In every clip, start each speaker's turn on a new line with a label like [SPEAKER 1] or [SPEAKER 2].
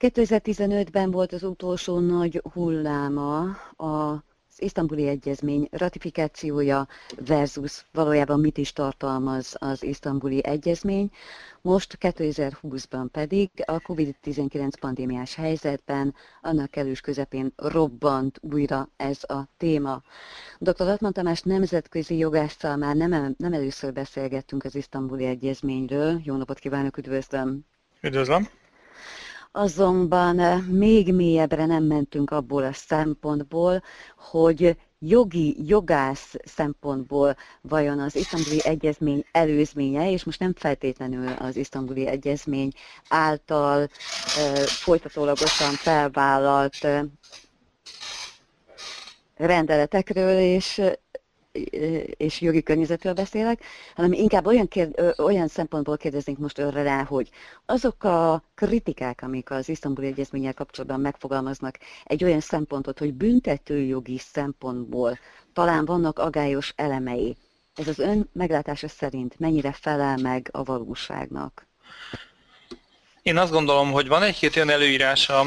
[SPEAKER 1] 2015-ben volt az utolsó nagy hulláma a isztambuli egyezmény ratifikációja versus valójában mit is tartalmaz az isztambuli egyezmény. Most 2020-ban pedig a COVID-19 pandémiás helyzetben annak elős közepén robbant újra ez a téma. Dr. Atman Tamás nemzetközi jogásszal már nem, nem először beszélgettünk az isztambuli egyezményről. Jó napot kívánok, üdvözlöm!
[SPEAKER 2] Üdvözlöm!
[SPEAKER 1] Azonban eh, még mélyebbre nem mentünk abból a szempontból, hogy jogi, jogász szempontból vajon az isztambuli egyezmény előzménye, és most nem feltétlenül az isztambuli egyezmény által e, folytatólagosan felvállalt e, rendeletekről és és jogi környezetről beszélek, hanem inkább olyan, kérd, olyan szempontból kérdeznénk most önre rá, hogy azok a kritikák, amik az isztambuli egyezménnyel kapcsolatban megfogalmaznak, egy olyan szempontot, hogy büntetőjogi szempontból talán vannak agályos elemei. Ez az ön meglátása szerint mennyire felel meg a valóságnak?
[SPEAKER 2] Én azt gondolom, hogy van egy-két olyan előírása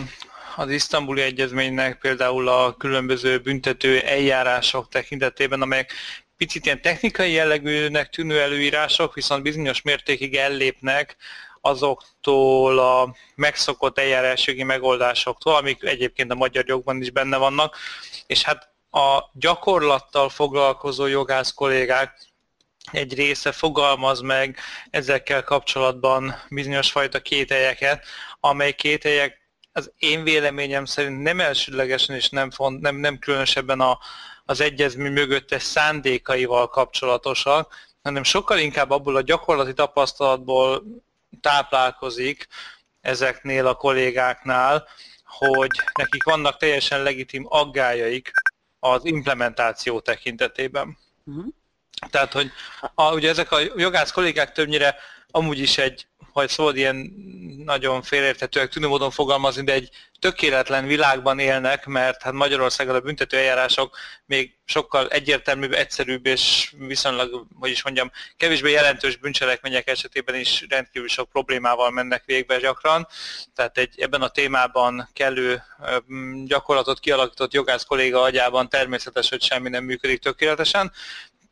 [SPEAKER 2] az isztambuli egyezménynek például a különböző büntető eljárások tekintetében, amelyek picit ilyen technikai jellegűnek tűnő előírások, viszont bizonyos mértékig ellépnek azoktól a megszokott eljárásjogi megoldásoktól, amik egyébként a magyar jogban is benne vannak, és hát a gyakorlattal foglalkozó jogász kollégák egy része fogalmaz meg ezekkel kapcsolatban bizonyos fajta kételyeket, amely kételyek az én véleményem szerint nem elsődlegesen és nem, font, nem, nem különösebben a, az egyezmény mögöttes szándékaival kapcsolatosak, hanem sokkal inkább abból a gyakorlati tapasztalatból táplálkozik ezeknél a kollégáknál, hogy nekik vannak teljesen legitim aggájaik az implementáció tekintetében. Uh-huh. Tehát, hogy a, ugye ezek a jogász kollégák többnyire amúgy is egy hogy szóval ilyen nagyon félérthetőek tűnő módon fogalmazni, de egy tökéletlen világban élnek, mert hát Magyarországon a büntető eljárások még sokkal egyértelműbb, egyszerűbb és viszonylag, hogy is mondjam, kevésbé jelentős bűncselekmények esetében is rendkívül sok problémával mennek végbe gyakran. Tehát egy ebben a témában kellő gyakorlatot kialakított jogász kolléga agyában természetes, hogy semmi nem működik tökéletesen.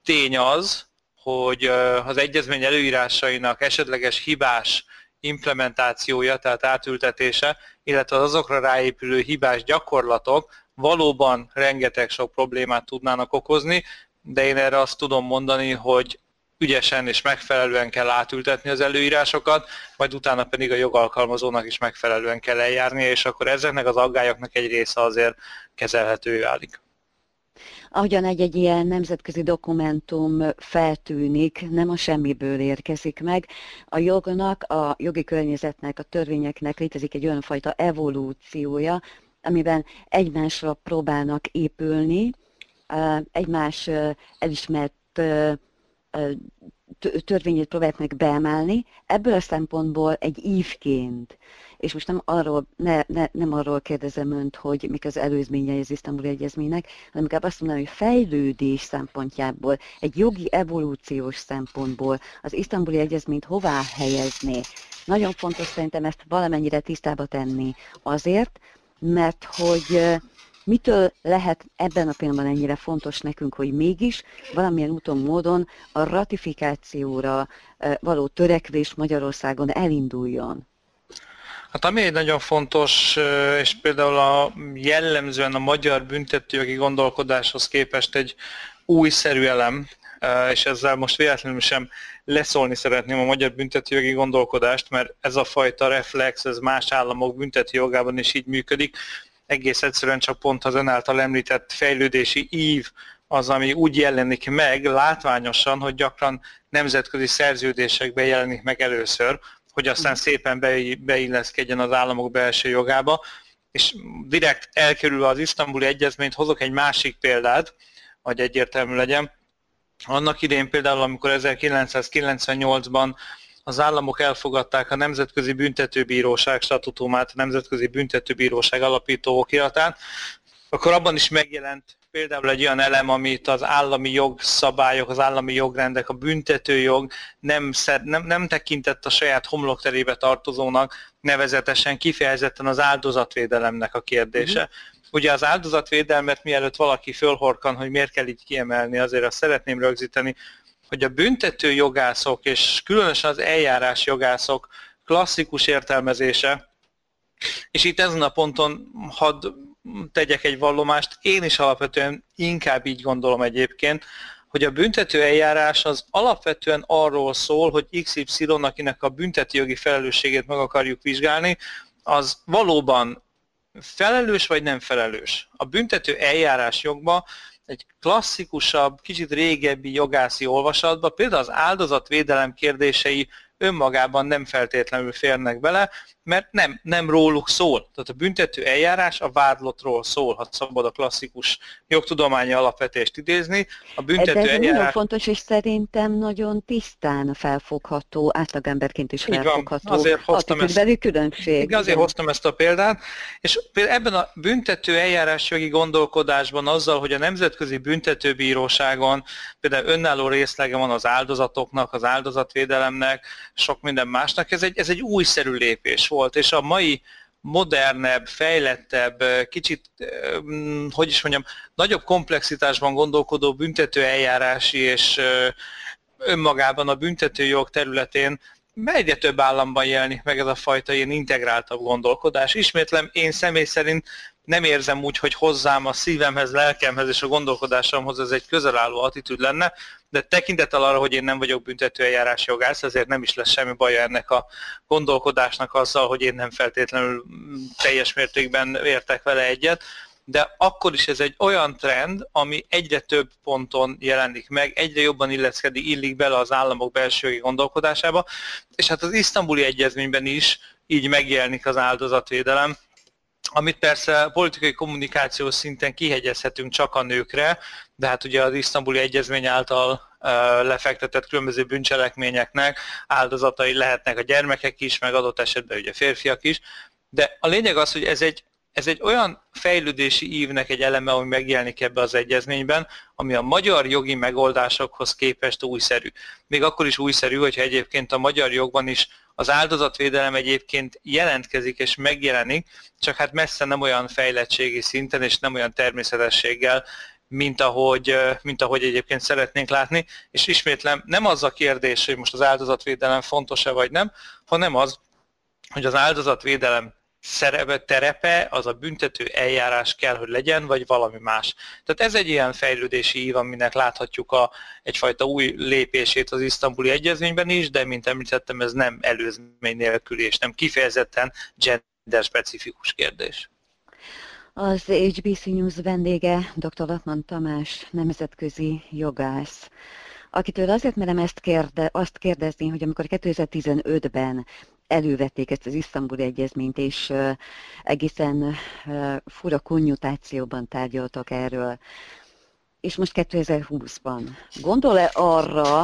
[SPEAKER 2] Tény az, hogy az egyezmény előírásainak esetleges hibás implementációja, tehát átültetése, illetve az azokra ráépülő hibás gyakorlatok valóban rengeteg sok problémát tudnának okozni, de én erre azt tudom mondani, hogy ügyesen és megfelelően kell átültetni az előírásokat, majd utána pedig a jogalkalmazónak is megfelelően kell eljárnia, és akkor ezeknek az aggályoknak egy része azért kezelhető válik
[SPEAKER 1] ahogyan egy-egy ilyen nemzetközi dokumentum feltűnik, nem a semmiből érkezik meg. A jognak, a jogi környezetnek, a törvényeknek létezik egy olyan fajta evolúciója, amiben egymásra próbálnak épülni, egymás elismert törvényét próbálják meg beemelni, ebből a szempontból egy ívként és most nem arról, ne, ne, nem arról kérdezem önt, hogy mik az előzményei az isztambuli egyezménynek, hanem inkább azt mondanám, hogy fejlődés szempontjából, egy jogi evolúciós szempontból az isztambuli egyezményt hová helyezni. Nagyon fontos szerintem ezt valamennyire tisztába tenni azért, mert hogy mitől lehet ebben a pillanatban ennyire fontos nekünk, hogy mégis valamilyen úton, módon a ratifikációra való törekvés Magyarországon elinduljon?
[SPEAKER 2] Hát ami egy nagyon fontos, és például a jellemzően a magyar büntetőjogi gondolkodáshoz képest egy újszerű elem, és ezzel most véletlenül sem leszólni szeretném a magyar büntetőjogi gondolkodást, mert ez a fajta reflex, ez más államok büntetőjogában is így működik. Egész egyszerűen csak pont az ön által említett fejlődési ív az, ami úgy jelenik meg látványosan, hogy gyakran nemzetközi szerződésekben jelenik meg először, hogy aztán szépen beilleszkedjen az államok belső jogába, és direkt elkerülve az isztambuli egyezményt hozok egy másik példát, hogy egyértelmű legyen. Annak idén például, amikor 1998-ban az államok elfogadták a Nemzetközi Büntetőbíróság statutumát, a Nemzetközi Büntetőbíróság alapító okiratát, akkor abban is megjelent például egy olyan elem, amit az állami jogszabályok, az állami jogrendek, a büntetőjog nem, szed, nem, nem tekintett a saját homlokterébe tartozónak, nevezetesen kifejezetten az áldozatvédelemnek a kérdése. Mm. Ugye az áldozatvédelmet mielőtt valaki fölhorkan, hogy miért kell így kiemelni, azért azt szeretném rögzíteni, hogy a büntető jogászok és különösen az eljárás jogászok klasszikus értelmezése, és itt ezen a ponton hadd tegyek egy vallomást, én is alapvetően inkább így gondolom egyébként, hogy a büntető eljárás az alapvetően arról szól, hogy XY, akinek a bünteti jogi felelősségét meg akarjuk vizsgálni, az valóban felelős vagy nem felelős. A büntető eljárás jogban egy klasszikusabb, kicsit régebbi jogászi olvasatban például az áldozatvédelem kérdései önmagában nem feltétlenül férnek bele, mert nem, nem róluk szól. Tehát a büntető eljárás a vádlottról szól, ha szabad a klasszikus jogtudományi alapvetést idézni.
[SPEAKER 1] A büntető De ez eljárás... nagyon fontos, és szerintem nagyon tisztán felfogható, átlagemberként is felfogható. Van, azért hoztam ezt, különbség.
[SPEAKER 2] Igen, azért hoztam ezt a példát, és ebben a büntető eljárás jogi gondolkodásban azzal, hogy a Nemzetközi Büntetőbíróságon például önálló részlege van az áldozatoknak, az áldozatvédelemnek, sok minden másnak, ez egy, ez egy újszerű lépés volt, és a mai modernebb, fejlettebb, kicsit, hogy is mondjam, nagyobb komplexitásban gondolkodó büntető eljárási és önmagában a büntetőjog területén egyre több államban jelenik meg ez a fajta ilyen integráltabb gondolkodás. Ismétlem, én személy szerint nem érzem úgy, hogy hozzám a szívemhez, lelkemhez és a gondolkodásomhoz ez egy közelálló attitűd lenne, de tekintettel arra, hogy én nem vagyok büntetőeljárás jogász, ezért nem is lesz semmi baja ennek a gondolkodásnak azzal, hogy én nem feltétlenül teljes mértékben értek vele egyet, de akkor is ez egy olyan trend, ami egyre több ponton jelenik meg, egyre jobban illeszkedik, illik bele az államok belső gondolkodásába, és hát az isztambuli egyezményben is így megjelenik az áldozatvédelem, amit persze politikai kommunikáció szinten kihegyezhetünk csak a nőkre, de hát ugye az isztambuli egyezmény által lefektetett különböző bűncselekményeknek áldozatai lehetnek a gyermekek is, meg adott esetben ugye férfiak is, de a lényeg az, hogy ez egy, ez egy olyan fejlődési ívnek egy eleme, ami megjelenik ebbe az egyezményben, ami a magyar jogi megoldásokhoz képest újszerű. Még akkor is újszerű, hogyha egyébként a magyar jogban is az áldozatvédelem egyébként jelentkezik és megjelenik, csak hát messze nem olyan fejlettségi szinten és nem olyan természetességgel, mint ahogy, mint ahogy egyébként szeretnénk látni. És ismétlem, nem az a kérdés, hogy most az áldozatvédelem fontos-e vagy nem, hanem az, hogy az áldozatvédelem szerepe, terepe az a büntető eljárás kell, hogy legyen, vagy valami más. Tehát ez egy ilyen fejlődési ív, aminek láthatjuk a, egyfajta új lépését az isztambuli egyezményben is, de mint említettem, ez nem előzmény nélkül és nem kifejezetten gender-specifikus kérdés.
[SPEAKER 1] Az HBC News vendége dr. Latman Tamás, nemzetközi jogász akitől azért merem ezt kérde, azt kérdezni, hogy amikor 2015-ben elővették ezt az isztambuli egyezményt, és egészen fura konjutációban tárgyaltak erről. És most 2020-ban. Gondol-e arra,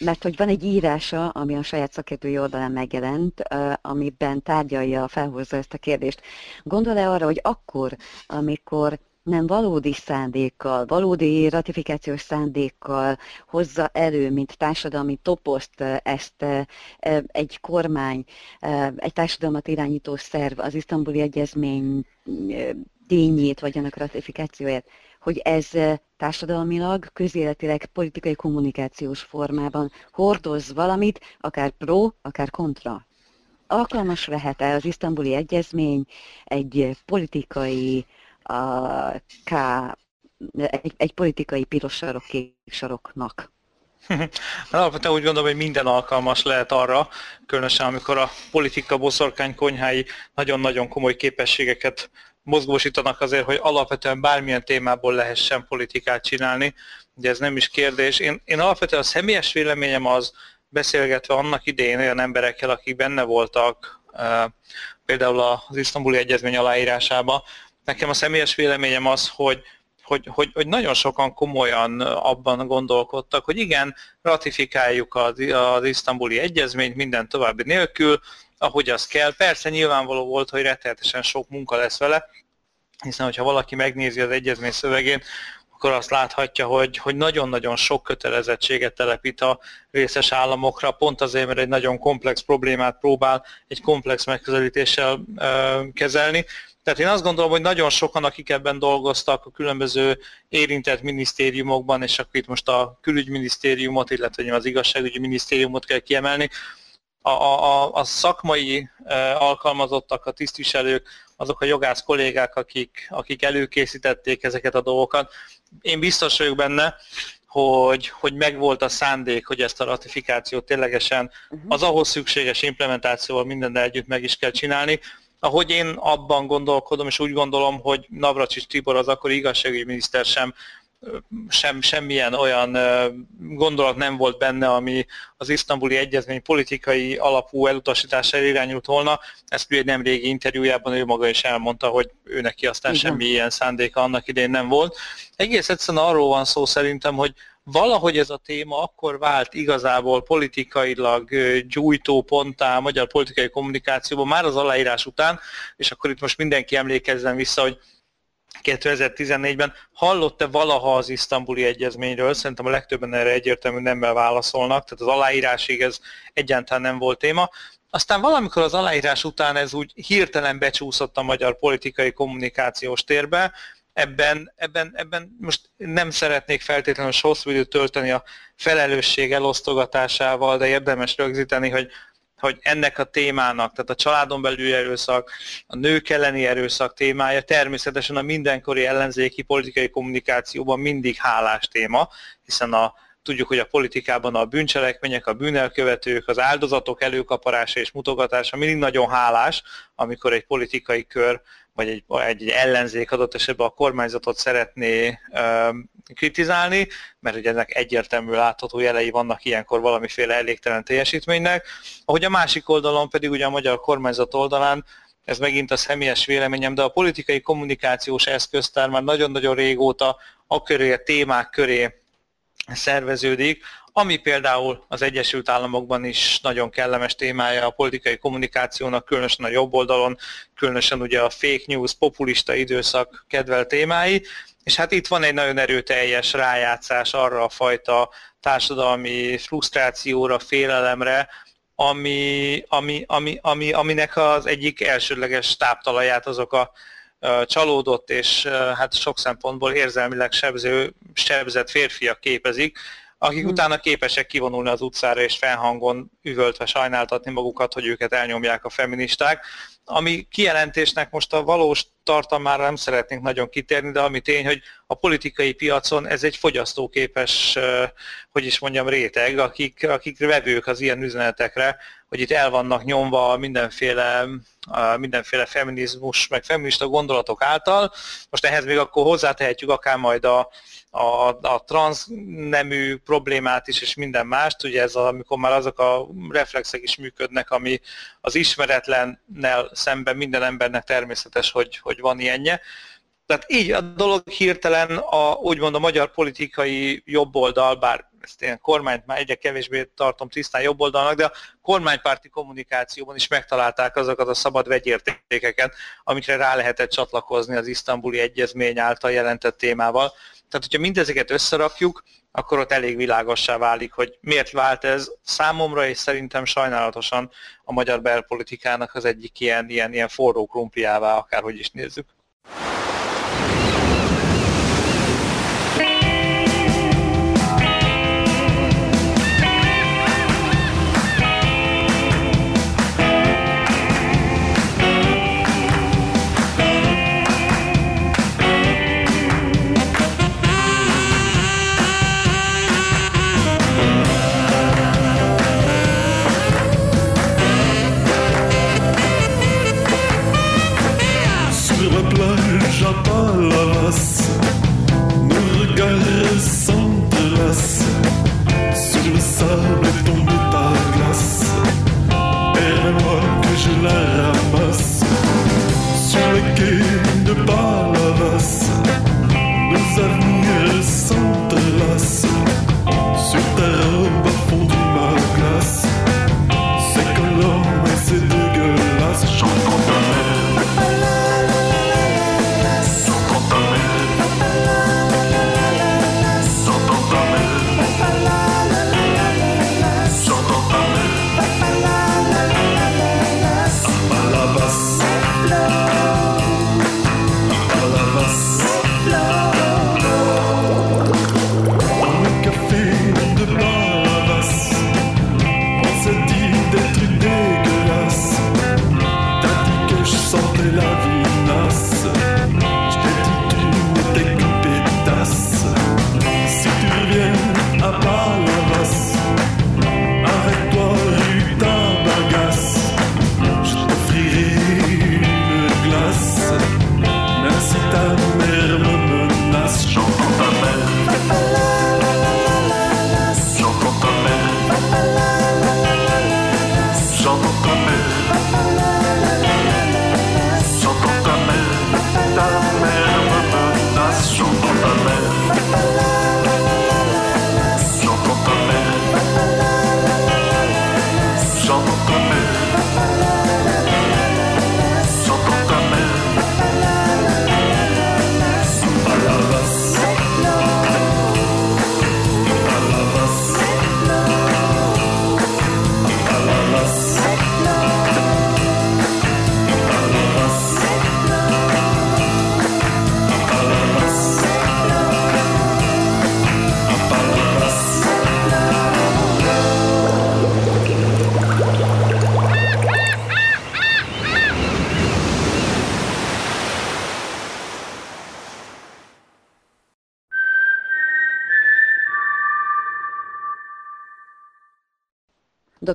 [SPEAKER 1] mert hogy van egy írása, ami a saját szakértői oldalán megjelent, amiben tárgyalja, felhozza ezt a kérdést. Gondol-e arra, hogy akkor, amikor nem valódi szándékkal, valódi ratifikációs szándékkal hozza elő, mint társadalmi toposzt ezt egy kormány, egy társadalmat irányító szerv, az isztambuli egyezmény tényét, vagy annak ratifikációját, hogy ez társadalmilag, közéletileg, politikai kommunikációs formában hordoz valamit, akár pro, akár kontra. Alkalmas lehet-e az isztambuli egyezmény egy politikai a K, egy, egy politikai piros sarok, kék saroknak.
[SPEAKER 2] Alapvetően úgy gondolom, hogy minden alkalmas lehet arra, különösen amikor a politika boszorkány konyhái nagyon-nagyon komoly képességeket mozgósítanak azért, hogy alapvetően bármilyen témából lehessen politikát csinálni. Ugye ez nem is kérdés. Én, én alapvetően a személyes véleményem az, beszélgetve annak idején olyan emberekkel, akik benne voltak, például az isztambuli egyezmény aláírásában, Nekem a személyes véleményem az, hogy, hogy, hogy, hogy nagyon sokan komolyan abban gondolkodtak, hogy igen, ratifikáljuk az, az isztambuli egyezményt minden további nélkül, ahogy az kell. Persze nyilvánvaló volt, hogy rettenetesen sok munka lesz vele, hiszen hogyha valaki megnézi az egyezmény szövegén, akkor azt láthatja, hogy, hogy nagyon-nagyon sok kötelezettséget telepít a részes államokra, pont azért, mert egy nagyon komplex problémát próbál egy komplex megközelítéssel ö, kezelni. Tehát én azt gondolom, hogy nagyon sokan, akik ebben dolgoztak a különböző érintett minisztériumokban, és akkor itt most a külügyminisztériumot, illetve az igazságügyi minisztériumot kell kiemelni, a, a, a szakmai alkalmazottak, a tisztviselők, azok a jogász kollégák, akik, akik előkészítették ezeket a dolgokat. Én biztos vagyok benne, hogy, hogy megvolt a szándék, hogy ezt a ratifikációt ténylegesen uh-huh. az ahhoz szükséges implementációval minden együtt meg is kell csinálni. Ahogy én abban gondolkodom, és úgy gondolom, hogy Navracsics Tibor az akkor igazságügyi miniszter sem sem, semmilyen olyan gondolat nem volt benne, ami az isztambuli egyezmény politikai alapú elutasítására irányult volna. Ezt egy nem régi interjújában ő maga is elmondta, hogy ő neki aztán Igen. semmi ilyen szándéka annak idején nem volt. Egész egyszerűen arról van szó szerintem, hogy valahogy ez a téma akkor vált igazából politikailag gyújtóponttá magyar politikai kommunikációban már az aláírás után, és akkor itt most mindenki emlékezzen vissza, hogy 2014-ben. Hallott-e valaha az isztambuli egyezményről? Szerintem a legtöbben erre egyértelmű nemmel válaszolnak, tehát az aláírásig ez egyáltalán nem volt téma. Aztán valamikor az aláírás után ez úgy hirtelen becsúszott a magyar politikai kommunikációs térbe, ebben, ebben, ebben most nem szeretnék feltétlenül hosszú időt tölteni a felelősség elosztogatásával, de érdemes rögzíteni, hogy hogy ennek a témának, tehát a családon belüli erőszak, a nők elleni erőszak témája természetesen a mindenkori ellenzéki politikai kommunikációban mindig hálás téma, hiszen a, tudjuk, hogy a politikában a bűncselekmények, a bűnelkövetők, az áldozatok előkaparása és mutogatása mindig nagyon hálás, amikor egy politikai kör vagy egy, egy ellenzék adott esetben a kormányzatot szeretné kritizálni, mert ugye ennek egyértelmű látható jelei vannak ilyenkor valamiféle elégtelen teljesítménynek. Ahogy a másik oldalon pedig ugye a magyar kormányzat oldalán ez megint a személyes véleményem, de a politikai kommunikációs eszköztár már nagyon-nagyon régóta a köré, a témák köré szerveződik, ami például az Egyesült Államokban is nagyon kellemes témája a politikai kommunikációnak, különösen a jobb oldalon, különösen ugye a fake news, populista időszak kedvel témái, és hát itt van egy nagyon erőteljes rájátszás arra a fajta társadalmi frusztrációra, félelemre, ami, ami, ami, ami, aminek az egyik elsődleges táptalaját azok a csalódott és hát sok szempontból érzelmileg sebző, sebzett férfiak képezik, akik hmm. utána képesek kivonulni az utcára és felhangon üvöltve sajnáltatni magukat, hogy őket elnyomják a feministák. Ami kijelentésnek most a valós tartalmára nem szeretnénk nagyon kitérni, de ami tény, hogy a politikai piacon ez egy fogyasztóképes, hogy is mondjam, réteg, akik, akik vevők az ilyen üzenetekre, hogy itt el vannak nyomva mindenféle, mindenféle feminizmus, meg feminista gondolatok által. Most ehhez még akkor hozzátehetjük akár majd a, a, a nemű problémát is, és minden mást, ugye ez az, amikor már azok a reflexek is működnek, ami az ismeretlennel szemben minden embernek természetes, hogy, hogy van ilyenje. Tehát így a dolog hirtelen a, úgymond a magyar politikai jobboldal, bár ezt én kormányt már egyre kevésbé tartom tisztán jobboldalnak, de a kormánypárti kommunikációban is megtalálták azokat a szabad vegyértékeket, amikre rá lehetett csatlakozni az isztambuli egyezmény által jelentett témával. Tehát, hogyha mindezeket összerakjuk, akkor ott elég világossá válik, hogy miért vált ez számomra, és szerintem sajnálatosan a magyar belpolitikának az egyik ilyen, ilyen, ilyen forró krumpliává, akárhogy is nézzük.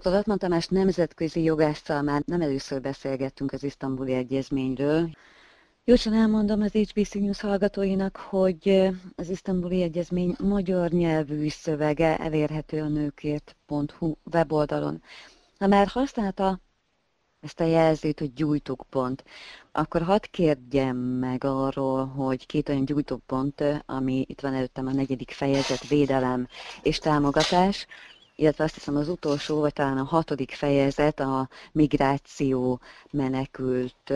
[SPEAKER 1] Dr. Latman Tamás nemzetközi jogásszal már nem először beszélgettünk az isztambuli egyezményről. Gyorsan elmondom az HBC News hallgatóinak, hogy az isztambuli egyezmény magyar nyelvű szövege elérhető a nőkért.hu weboldalon. Ha már használta ezt a jelzőt, hogy gyújtópont, akkor hadd kérdjem meg arról, hogy két olyan gyújtópont, ami itt van előttem a negyedik fejezet, védelem és támogatás, illetve azt hiszem az utolsó, vagy talán a hatodik fejezet a migráció menekült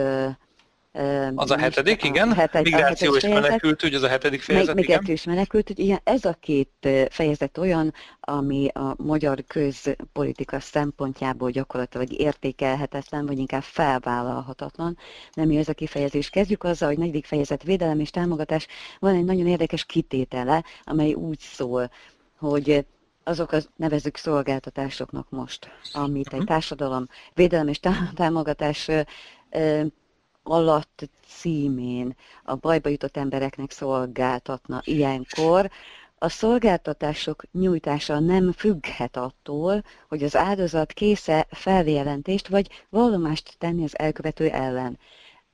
[SPEAKER 2] az a hetedik, igen. A heted, Migráció a és menekült, ugye az a hetedik fejezet,
[SPEAKER 1] Migráció igen. és menekült, ugye ez a két fejezet olyan, ami a magyar közpolitika szempontjából gyakorlatilag értékelhetetlen, vagy inkább felvállalhatatlan. Nem mi ez a kifejezés. Kezdjük azzal, hogy negyedik fejezet védelem és támogatás. Van egy nagyon érdekes kitétele, amely úgy szól, hogy azok az nevezük szolgáltatásoknak most, amit egy mhm. társadalom védelem és támogatás alatt címén a bajba jutott embereknek szolgáltatna ilyenkor, a szolgáltatások nyújtása nem függhet attól, hogy az áldozat késze feljelentést vagy vallomást tenni az elkövető ellen.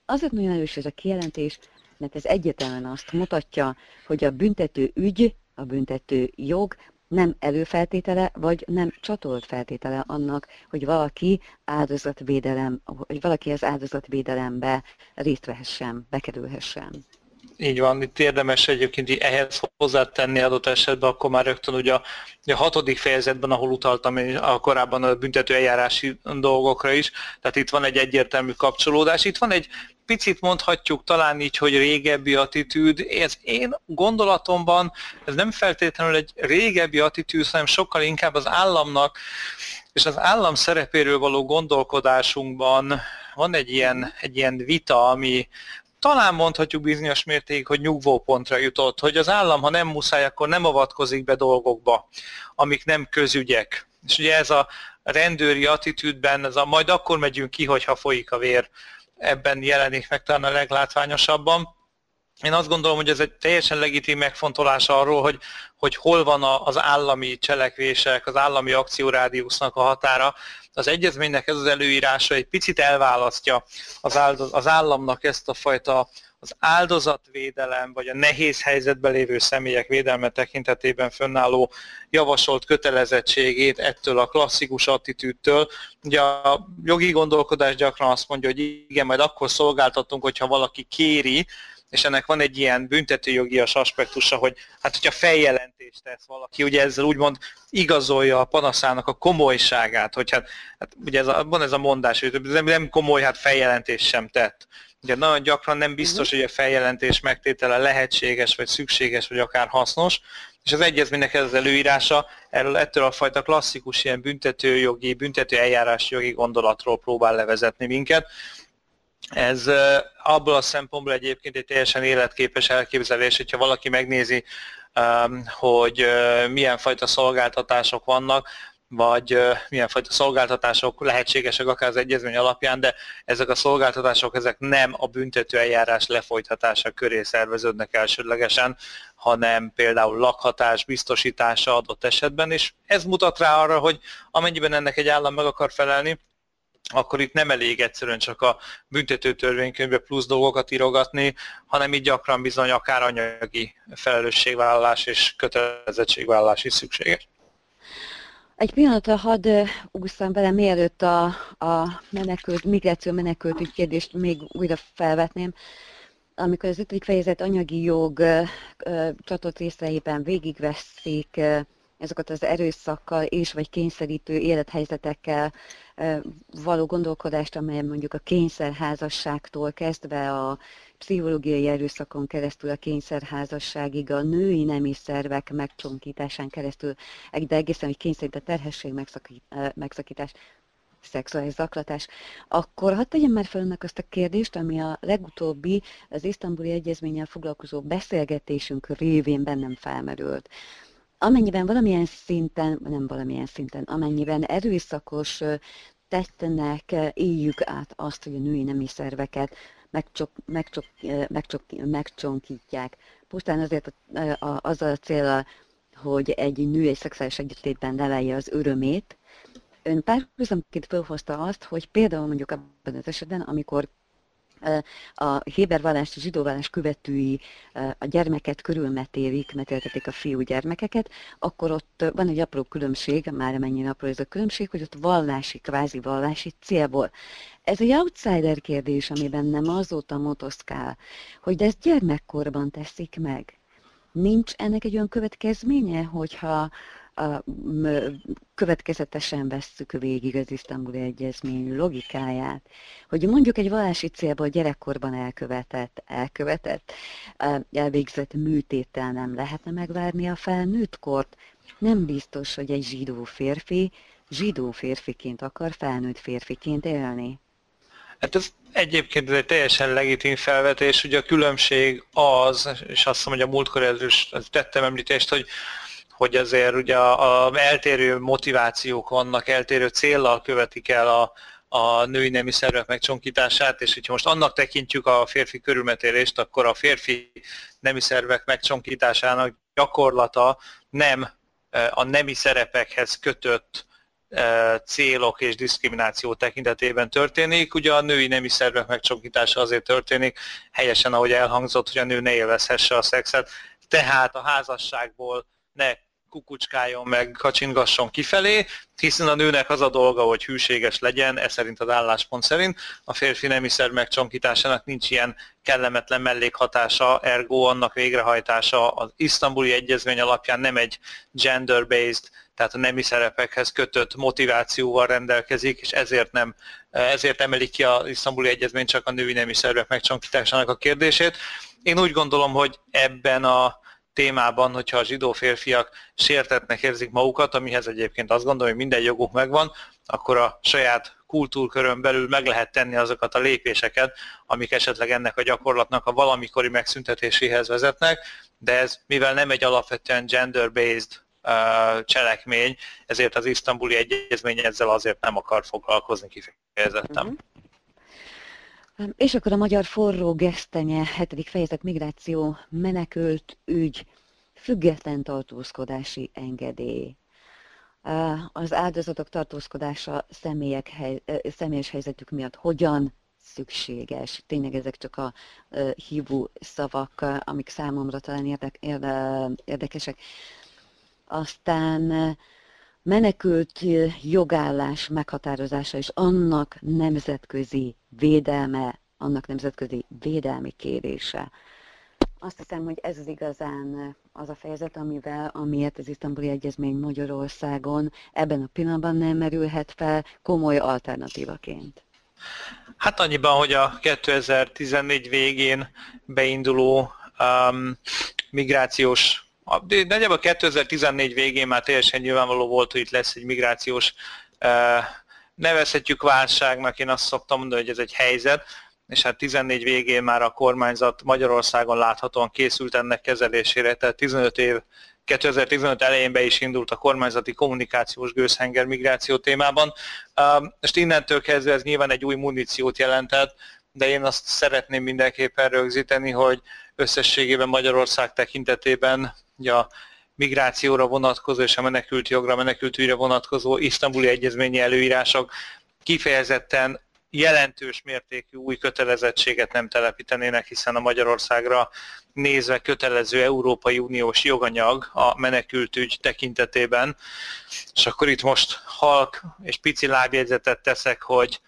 [SPEAKER 1] Azért nagyon erős ez a kijelentés, mert ez egyetemen azt mutatja, hogy a büntető ügy, a büntető jog nem előfeltétele, vagy nem csatolt feltétele annak, hogy valaki áldozatvédelem, hogy valaki az áldozatvédelembe részt vehessen, bekerülhessen.
[SPEAKER 2] Így van, itt érdemes egyébként ehhez hozzátenni adott esetben, akkor már rögtön ugye a, a hatodik fejezetben, ahol utaltam a korábban a büntető eljárási dolgokra is, tehát itt van egy egyértelmű kapcsolódás. Itt van egy picit mondhatjuk talán így, hogy régebbi attitűd. Ez én gondolatomban, ez nem feltétlenül egy régebbi attitűd, hanem sokkal inkább az államnak és az állam szerepéről való gondolkodásunkban van egy ilyen, egy ilyen vita, ami, talán mondhatjuk bizonyos mértékig, hogy nyugvópontra jutott, hogy az állam, ha nem muszáj, akkor nem avatkozik be dolgokba, amik nem közügyek. És ugye ez a rendőri attitűdben, ez a majd akkor megyünk ki, hogyha folyik a vér, ebben jelenik meg talán a leglátványosabban. Én azt gondolom, hogy ez egy teljesen legitim megfontolás arról, hogy, hogy hol van az állami cselekvések, az állami akciórádiusznak a határa, az egyezménynek ez az előírása egy picit elválasztja az, áldoz, az államnak ezt a fajta az áldozatvédelem, vagy a nehéz helyzetben lévő személyek védelme tekintetében fönnálló javasolt kötelezettségét ettől a klasszikus attitűdtől. Ugye a jogi gondolkodás gyakran azt mondja, hogy igen, majd akkor szolgáltatunk, hogyha valaki kéri, és ennek van egy ilyen büntetőjogias aspektusa, hogy hát hogyha feljelentést tesz valaki, ugye ezzel úgymond igazolja a panaszának a komolyságát, hogy hát, hát ugye ez a, van ez a mondás, hogy nem, nem komoly, hát feljelentést sem tett. Ugye nagyon gyakran nem biztos, uh-huh. hogy a feljelentés megtétele lehetséges, vagy szükséges, vagy akár hasznos, és az egyezménynek ez az előírása erről ettől a fajta klasszikus ilyen büntetőjogi, büntető eljárási jogi gondolatról próbál levezetni minket, ez abból a szempontból egyébként egy teljesen életképes elképzelés, hogyha valaki megnézi, hogy milyen fajta szolgáltatások vannak, vagy milyen fajta szolgáltatások lehetségesek akár az egyezmény alapján, de ezek a szolgáltatások ezek nem a büntető eljárás lefolytatása köré szerveződnek elsődlegesen, hanem például lakhatás biztosítása adott esetben, és ez mutat rá arra, hogy amennyiben ennek egy állam meg akar felelni, akkor itt nem elég egyszerűen csak a büntető törvénykönyvbe plusz dolgokat írogatni, hanem itt gyakran bizony akár anyagi felelősségvállalás és kötelezettségvállalás is szükséges.
[SPEAKER 1] Egy pillanatra hadd úsztam bele, mielőtt a, a menekült, migráció menekült kérdést még újra felvetném. Amikor az ötödik fejezet anyagi jog csatott részeiben végigveszik ezeket az erőszakkal és vagy kényszerítő élethelyzetekkel való gondolkodást, amely mondjuk a kényszerházasságtól kezdve a pszichológiai erőszakon keresztül a kényszerházasságig, a női nemi szervek megcsonkításán keresztül, de egészen, hogy kényszerít a terhesség megszakítás, szexuális zaklatás, akkor hadd tegyem már fel önnek azt a kérdést, ami a legutóbbi az isztambuli egyezménnyel foglalkozó beszélgetésünk révén bennem felmerült amennyiben valamilyen szinten, nem valamilyen szinten, amennyiben erőszakos tettnek éljük át azt, hogy a női nemi szerveket megcsok, megcsok, megcsok, megcsonkítják. Pusztán azért a, a, azzal a célra, hogy egy nő egy szexuális egyetétben nevelje az örömét, ön párhuzamként felhozta azt, hogy például mondjuk abban az esetben, amikor a Héber vallás, a zsidó vallás követői a gyermeket körülmetélik, metéltetik a fiú gyermekeket, akkor ott van egy apró különbség, már mennyi apró ez a különbség, hogy ott vallási, kvázi vallási célból. Ez egy outsider kérdés, ami bennem azóta motoszkál, hogy de ezt gyermekkorban teszik meg. Nincs ennek egy olyan következménye, hogyha a, következetesen vesszük végig az isztambuli egyezmény logikáját, hogy mondjuk egy vallási célból gyerekkorban elkövetett, elkövetett, elvégzett műtéttel nem lehetne megvárni a felnőtt kort. Nem biztos, hogy egy zsidó férfi zsidó férfiként akar felnőtt férfiként élni.
[SPEAKER 2] Hát ez egyébként ez egy teljesen legitim felvetés, ugye a különbség az, és azt mondom, hogy a múltkor ez is tettem említést, hogy hogy azért ugye a, a eltérő motivációk vannak, eltérő céllal követik el a, a női nemi szervek megcsonkítását, és hogyha most annak tekintjük a férfi körülmetélést, akkor a férfi nemi szervek megcsonkításának gyakorlata nem e, a nemi szerepekhez kötött e, célok és diszkrimináció tekintetében történik. Ugye a női nemi szervek megcsonkítása azért történik, helyesen ahogy elhangzott, hogy a nő ne élvezhesse a szexet, tehát a házasságból ne kukucskáljon meg, kacsingasson kifelé, hiszen a nőnek az a dolga, hogy hűséges legyen, ez szerint az álláspont szerint, a férfi nemiszer megcsonkításának nincs ilyen kellemetlen mellékhatása, ergo annak végrehajtása az isztambuli egyezmény alapján nem egy gender-based, tehát a nemi szerepekhez kötött motivációval rendelkezik, és ezért nem ezért emelik ki az isztambuli egyezmény csak a női nemi szervek megcsonkításának a kérdését. Én úgy gondolom, hogy ebben a témában, hogyha a zsidó férfiak sértetnek érzik magukat, amihez egyébként azt gondolom, hogy minden joguk megvan, akkor a saját kultúrkörön belül meg lehet tenni azokat a lépéseket, amik esetleg ennek a gyakorlatnak a valamikori megszüntetéséhez vezetnek, de ez mivel nem egy alapvetően gender-based cselekmény, ezért az isztambuli egyezmény ezzel azért nem akar foglalkozni kifejezetten. Uh-huh.
[SPEAKER 1] És akkor a magyar forró gesztenye, hetedik fejezet migráció, menekült ügy, független tartózkodási engedély. Az áldozatok tartózkodása személyek hely, személyes helyzetük miatt hogyan szükséges. Tényleg ezek csak a hívó szavak, amik számomra talán érdek, érde, érdekesek. Aztán menekült jogállás meghatározása és annak nemzetközi védelme, annak nemzetközi védelmi kérése. Azt hiszem, hogy ez az igazán az a fejezet, amivel, amiért az isztambuli egyezmény Magyarországon ebben a pillanatban nem merülhet fel komoly alternatívaként.
[SPEAKER 2] Hát annyiban, hogy a 2014 végén beinduló um, migrációs nagyjából 2014 végén már teljesen nyilvánvaló volt, hogy itt lesz egy migrációs, nevezhetjük válságnak, én azt szoktam mondani, hogy ez egy helyzet, és hát 14 végén már a kormányzat Magyarországon láthatóan készült ennek kezelésére, tehát 15 év 2015 elején be is indult a kormányzati kommunikációs gőzhenger migráció témában. Most innentől kezdve ez nyilván egy új muníciót jelentett, de én azt szeretném mindenképpen rögzíteni, hogy összességében Magyarország tekintetében ugye a migrációra vonatkozó és a menekült jogra, menekült ügyre vonatkozó isztambuli egyezményi előírások kifejezetten jelentős mértékű új kötelezettséget nem telepítenének, hiszen a Magyarországra nézve kötelező Európai Uniós joganyag a menekültügy tekintetében. És akkor itt most halk és pici lábjegyzetet teszek, hogy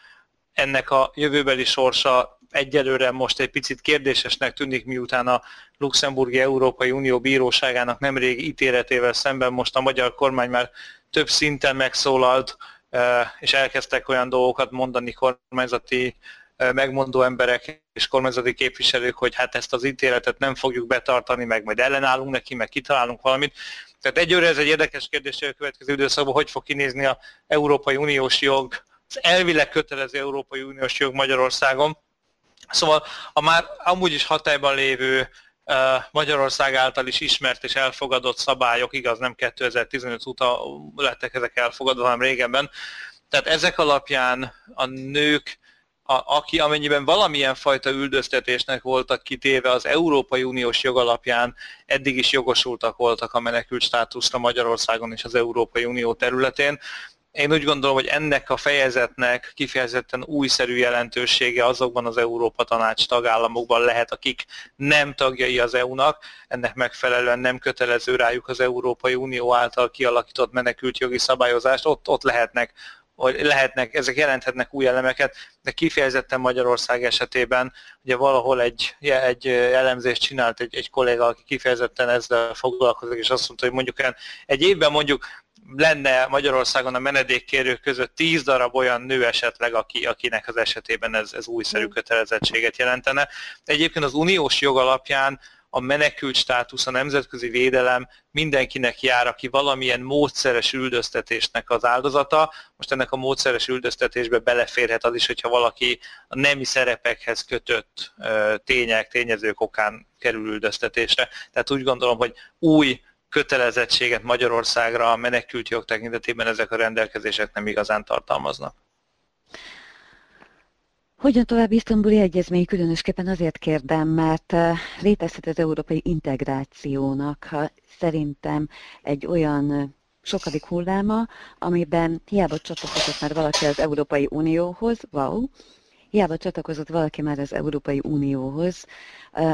[SPEAKER 2] ennek a jövőbeli sorsa egyelőre most egy picit kérdésesnek tűnik, miután a Luxemburgi Európai Unió Bíróságának nemrég ítéletével szemben most a magyar kormány már több szinten megszólalt, és elkezdtek olyan dolgokat mondani kormányzati megmondó emberek és kormányzati képviselők, hogy hát ezt az ítéletet nem fogjuk betartani, meg majd ellenállunk neki, meg kitalálunk valamit. Tehát egyőre ez egy érdekes kérdés, hogy a következő időszakban hogy fog kinézni a Európai Uniós jog, az elvileg kötelező Európai Uniós jog Magyarországon, Szóval a már amúgy is hatályban lévő Magyarország által is ismert és elfogadott szabályok, igaz, nem 2015 óta lettek ezek elfogadva, hanem régebben. Tehát ezek alapján a nők, a, aki amennyiben valamilyen fajta üldöztetésnek voltak kitéve az Európai Uniós jog alapján, eddig is jogosultak voltak a menekült státuszra Magyarországon és az Európai Unió területén. Én úgy gondolom, hogy ennek a fejezetnek kifejezetten újszerű jelentősége azokban az Európa Tanács tagállamokban lehet, akik nem tagjai az EU-nak, ennek megfelelően nem kötelező rájuk az Európai Unió által kialakított menekült jogi szabályozást, ott, ott lehetnek hogy lehetnek, ezek jelenthetnek új elemeket, de kifejezetten Magyarország esetében ugye valahol egy, egy elemzést csinált egy, egy kolléga, aki kifejezetten ezzel foglalkozik, és azt mondta, hogy mondjuk egy évben mondjuk lenne Magyarországon a menedékkérők között tíz darab olyan nő esetleg, aki, akinek az esetében ez, ez újszerű mm. kötelezettséget jelentene. Egyébként az uniós jog alapján a menekült státusz, a nemzetközi védelem mindenkinek jár, aki valamilyen módszeres üldöztetésnek az áldozata. Most ennek a módszeres üldöztetésbe beleférhet az is, hogyha valaki a nemi szerepekhez kötött tények, tényezők okán kerül üldöztetésre. Tehát úgy gondolom, hogy új kötelezettséget Magyarországra a menekült jog tekintetében ezek a rendelkezések nem igazán tartalmaznak.
[SPEAKER 1] Hogyan tovább Isztambuli Egyezmény különösképpen azért kérdem, mert eh, létezhet az európai integrációnak szerintem egy olyan eh, sokadik hulláma, amiben hiába csatlakozott már valaki az Európai Unióhoz, wow, hiába csatlakozott valaki már az Európai Unióhoz,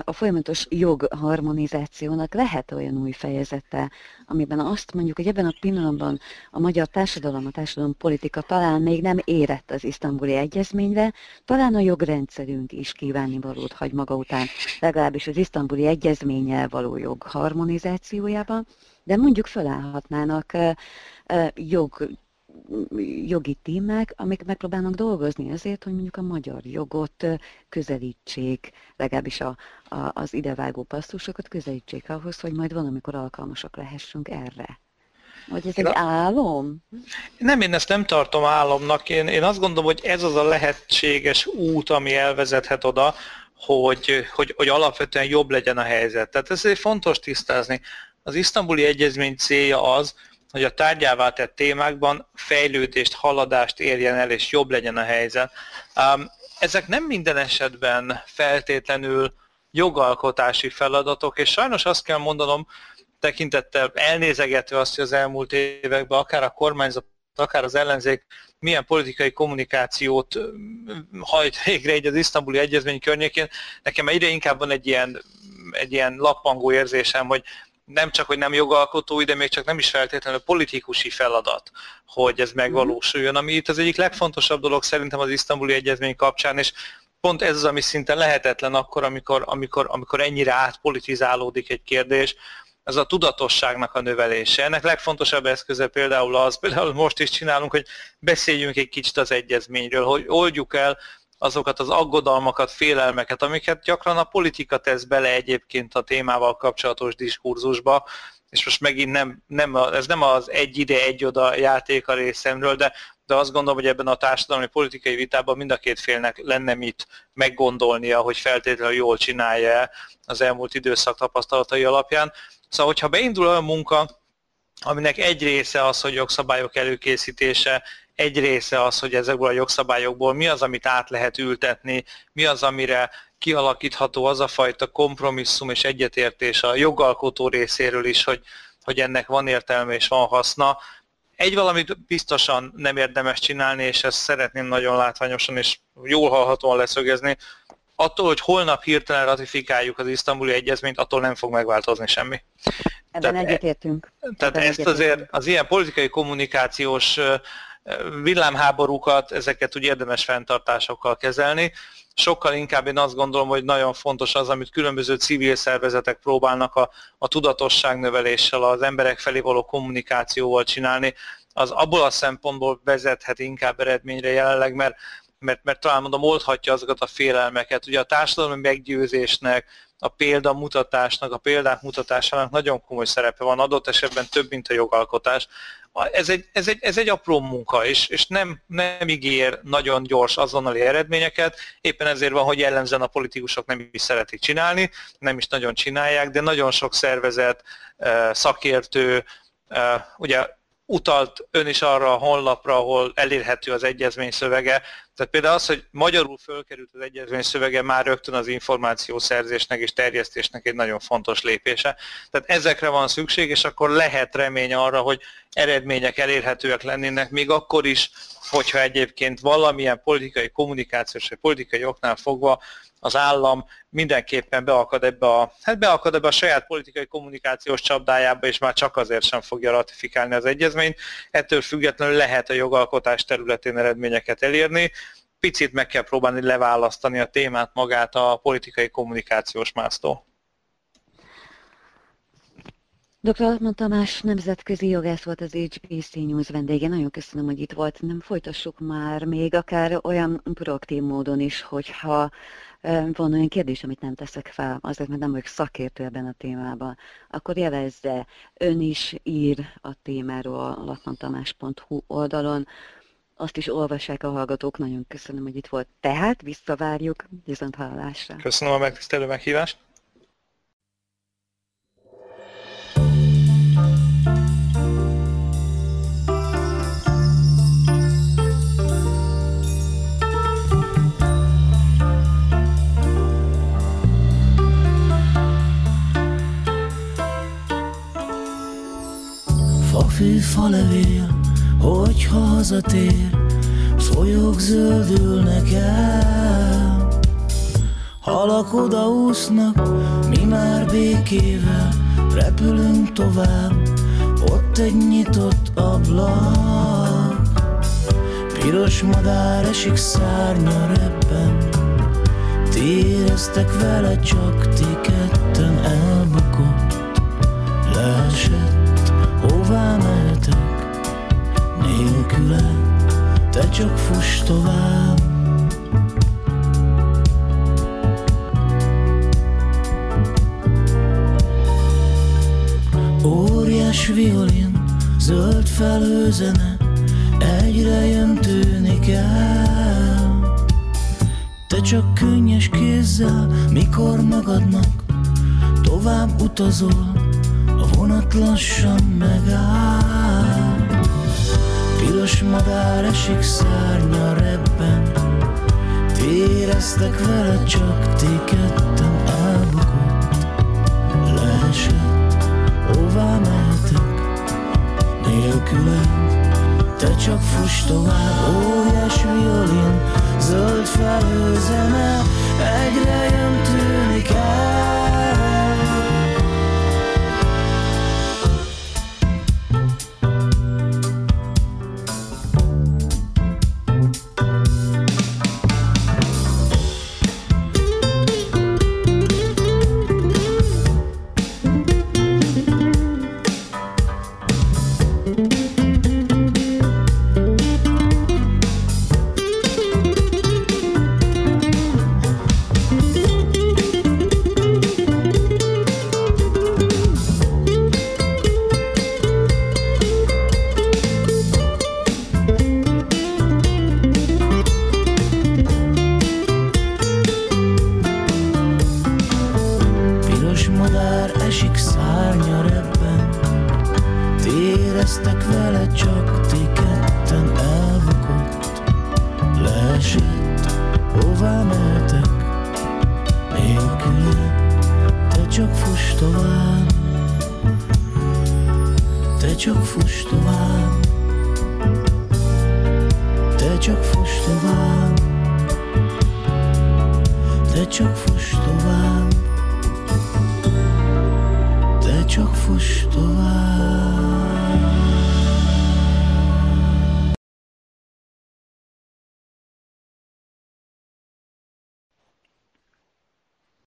[SPEAKER 1] a folyamatos jogharmonizációnak lehet olyan új fejezete, amiben azt mondjuk, hogy ebben a pillanatban a magyar társadalom, a társadalom politika talán még nem érett az isztambuli egyezményre, talán a jogrendszerünk is kívánni valót hagy maga után, legalábbis az isztambuli egyezménnyel való jog harmonizációjában, de mondjuk felállhatnának jog jogi témák, amik megpróbálnak dolgozni azért, hogy mondjuk a magyar jogot közelítsék, legalábbis a, a, az idevágó passztusokat közelítsék ahhoz, hogy majd valamikor alkalmasak lehessünk erre. Vagy ez egy álom?
[SPEAKER 2] Nem, én ezt nem tartom álomnak. Én, én azt gondolom, hogy ez az a lehetséges út, ami elvezethet oda, hogy, hogy, hogy alapvetően jobb legyen a helyzet. Tehát ez egy fontos tisztázni. Az isztambuli egyezmény célja az, hogy a tárgyává tett témákban fejlődést, haladást érjen el, és jobb legyen a helyzet. Ezek nem minden esetben feltétlenül jogalkotási feladatok, és sajnos azt kell mondanom, tekintettel elnézegetve azt, hogy az elmúlt években akár a kormányzat, akár az ellenzék milyen politikai kommunikációt hajt végre egy az isztambuli egyezmény környékén, nekem egyre inkább van egy ilyen, egy ilyen lappangó érzésem, hogy nem csak, hogy nem jogalkotói, de még csak nem is feltétlenül politikusi feladat, hogy ez megvalósuljon, ami itt az egyik legfontosabb dolog szerintem az isztambuli egyezmény kapcsán, és pont ez az, ami szinte lehetetlen akkor, amikor, amikor, amikor ennyire átpolitizálódik egy kérdés, ez a tudatosságnak a növelése. Ennek legfontosabb eszköze például az, például most is csinálunk, hogy beszéljünk egy kicsit az egyezményről, hogy oldjuk el azokat az aggodalmakat, félelmeket, amiket gyakran a politika tesz bele egyébként a témával kapcsolatos diskurzusba, és most megint nem, nem, ez nem az egy ide, egy oda játék a részemről, de, de azt gondolom, hogy ebben a társadalmi politikai vitában mind a két félnek lenne mit meggondolnia, hogy feltétlenül jól csinálja az elmúlt időszak tapasztalatai alapján. Szóval, hogyha beindul olyan munka, aminek egy része az, hogy jogszabályok előkészítése, egy része az, hogy ezekből a jogszabályokból mi az, amit át lehet ültetni, mi az, amire kialakítható az a fajta kompromisszum és egyetértés a jogalkotó részéről is, hogy, hogy ennek van értelme és van haszna. Egy valamit biztosan nem érdemes csinálni, és ezt szeretném nagyon látványosan és jól hallhatóan leszögezni, attól, hogy holnap hirtelen ratifikáljuk az isztambuli egyezményt, attól nem fog megváltozni semmi.
[SPEAKER 1] Ebben tehát, egyetértünk.
[SPEAKER 2] Tehát Ebben ezt egyetértünk. azért az ilyen politikai kommunikációs villámháborúkat, ezeket úgy érdemes fenntartásokkal kezelni. Sokkal inkább én azt gondolom, hogy nagyon fontos az, amit különböző civil szervezetek próbálnak a, a tudatosságnöveléssel, az emberek felé való kommunikációval csinálni, az abból a szempontból vezethet inkább eredményre jelenleg, mert mert, mert talán mondom, oldhatja azokat a félelmeket. Ugye a társadalmi meggyőzésnek, a példamutatásnak, a példák mutatásának nagyon komoly szerepe van, adott esetben több, mint a jogalkotás. Ez egy, ez egy, ez egy apró munka, és, és nem, nem ígér nagyon gyors azonnali eredményeket, éppen ezért van, hogy jellemzően a politikusok nem is szeretik csinálni, nem is nagyon csinálják, de nagyon sok szervezet, eh, szakértő, eh, ugye utalt ön is arra a honlapra, ahol elérhető az egyezmény szövege, Tehát például az, hogy magyarul fölkerült az egyezmény szövege már rögtön az információszerzésnek és terjesztésnek egy nagyon fontos lépése. Tehát ezekre van szükség, és akkor lehet remény arra, hogy eredmények elérhetőek lennének, még akkor is, hogyha egyébként valamilyen politikai kommunikációs vagy politikai oknál fogva az állam mindenképpen beakad ebbe a, hát beakad ebbe a saját politikai kommunikációs csapdájába, és már csak azért sem fogja ratifikálni az egyezményt. Ettől függetlenül lehet a jogalkotás területén eredményeket elérni, picit meg kell próbálni leválasztani a témát magát a politikai kommunikációs másztól.
[SPEAKER 1] Dr. Altman Tamás nemzetközi jogász volt az HBC News vendége. Nagyon köszönöm, hogy itt volt. Nem folytassuk már még akár olyan proaktív módon is, hogyha van olyan kérdés, amit nem teszek fel, azért, mert nem vagyok szakértő ebben a témában, akkor jelezze, ön is ír a témáról a latmantamás.hu oldalon, azt is olvassák a hallgatók, nagyon köszönöm, hogy itt volt. Tehát visszavárjuk, viszont hallásra.
[SPEAKER 2] Köszönöm a megtisztelő meghívást.
[SPEAKER 3] fű falevél, hogyha hazatér, folyók zöldülnek el. Halak odaúsznak, mi már békével repülünk tovább, ott egy nyitott ablak. Piros madár esik szárnya rebben, ti éreztek vele, csak ti ketten te csak fuss tovább. Óriás violin, zöld felhőzene, egyre jön tűnik el. Te csak könnyes kézzel, mikor magadnak tovább utazol, vonat lassan megáll Piros madár esik szárnya rebben. Ti éreztek vele, csak ti ketten elbukott. Leesett, hová mehetek? Nélküled. Te csak fuss tovább, óriás violin, zöld felhőzene, egyre jön tűnik el.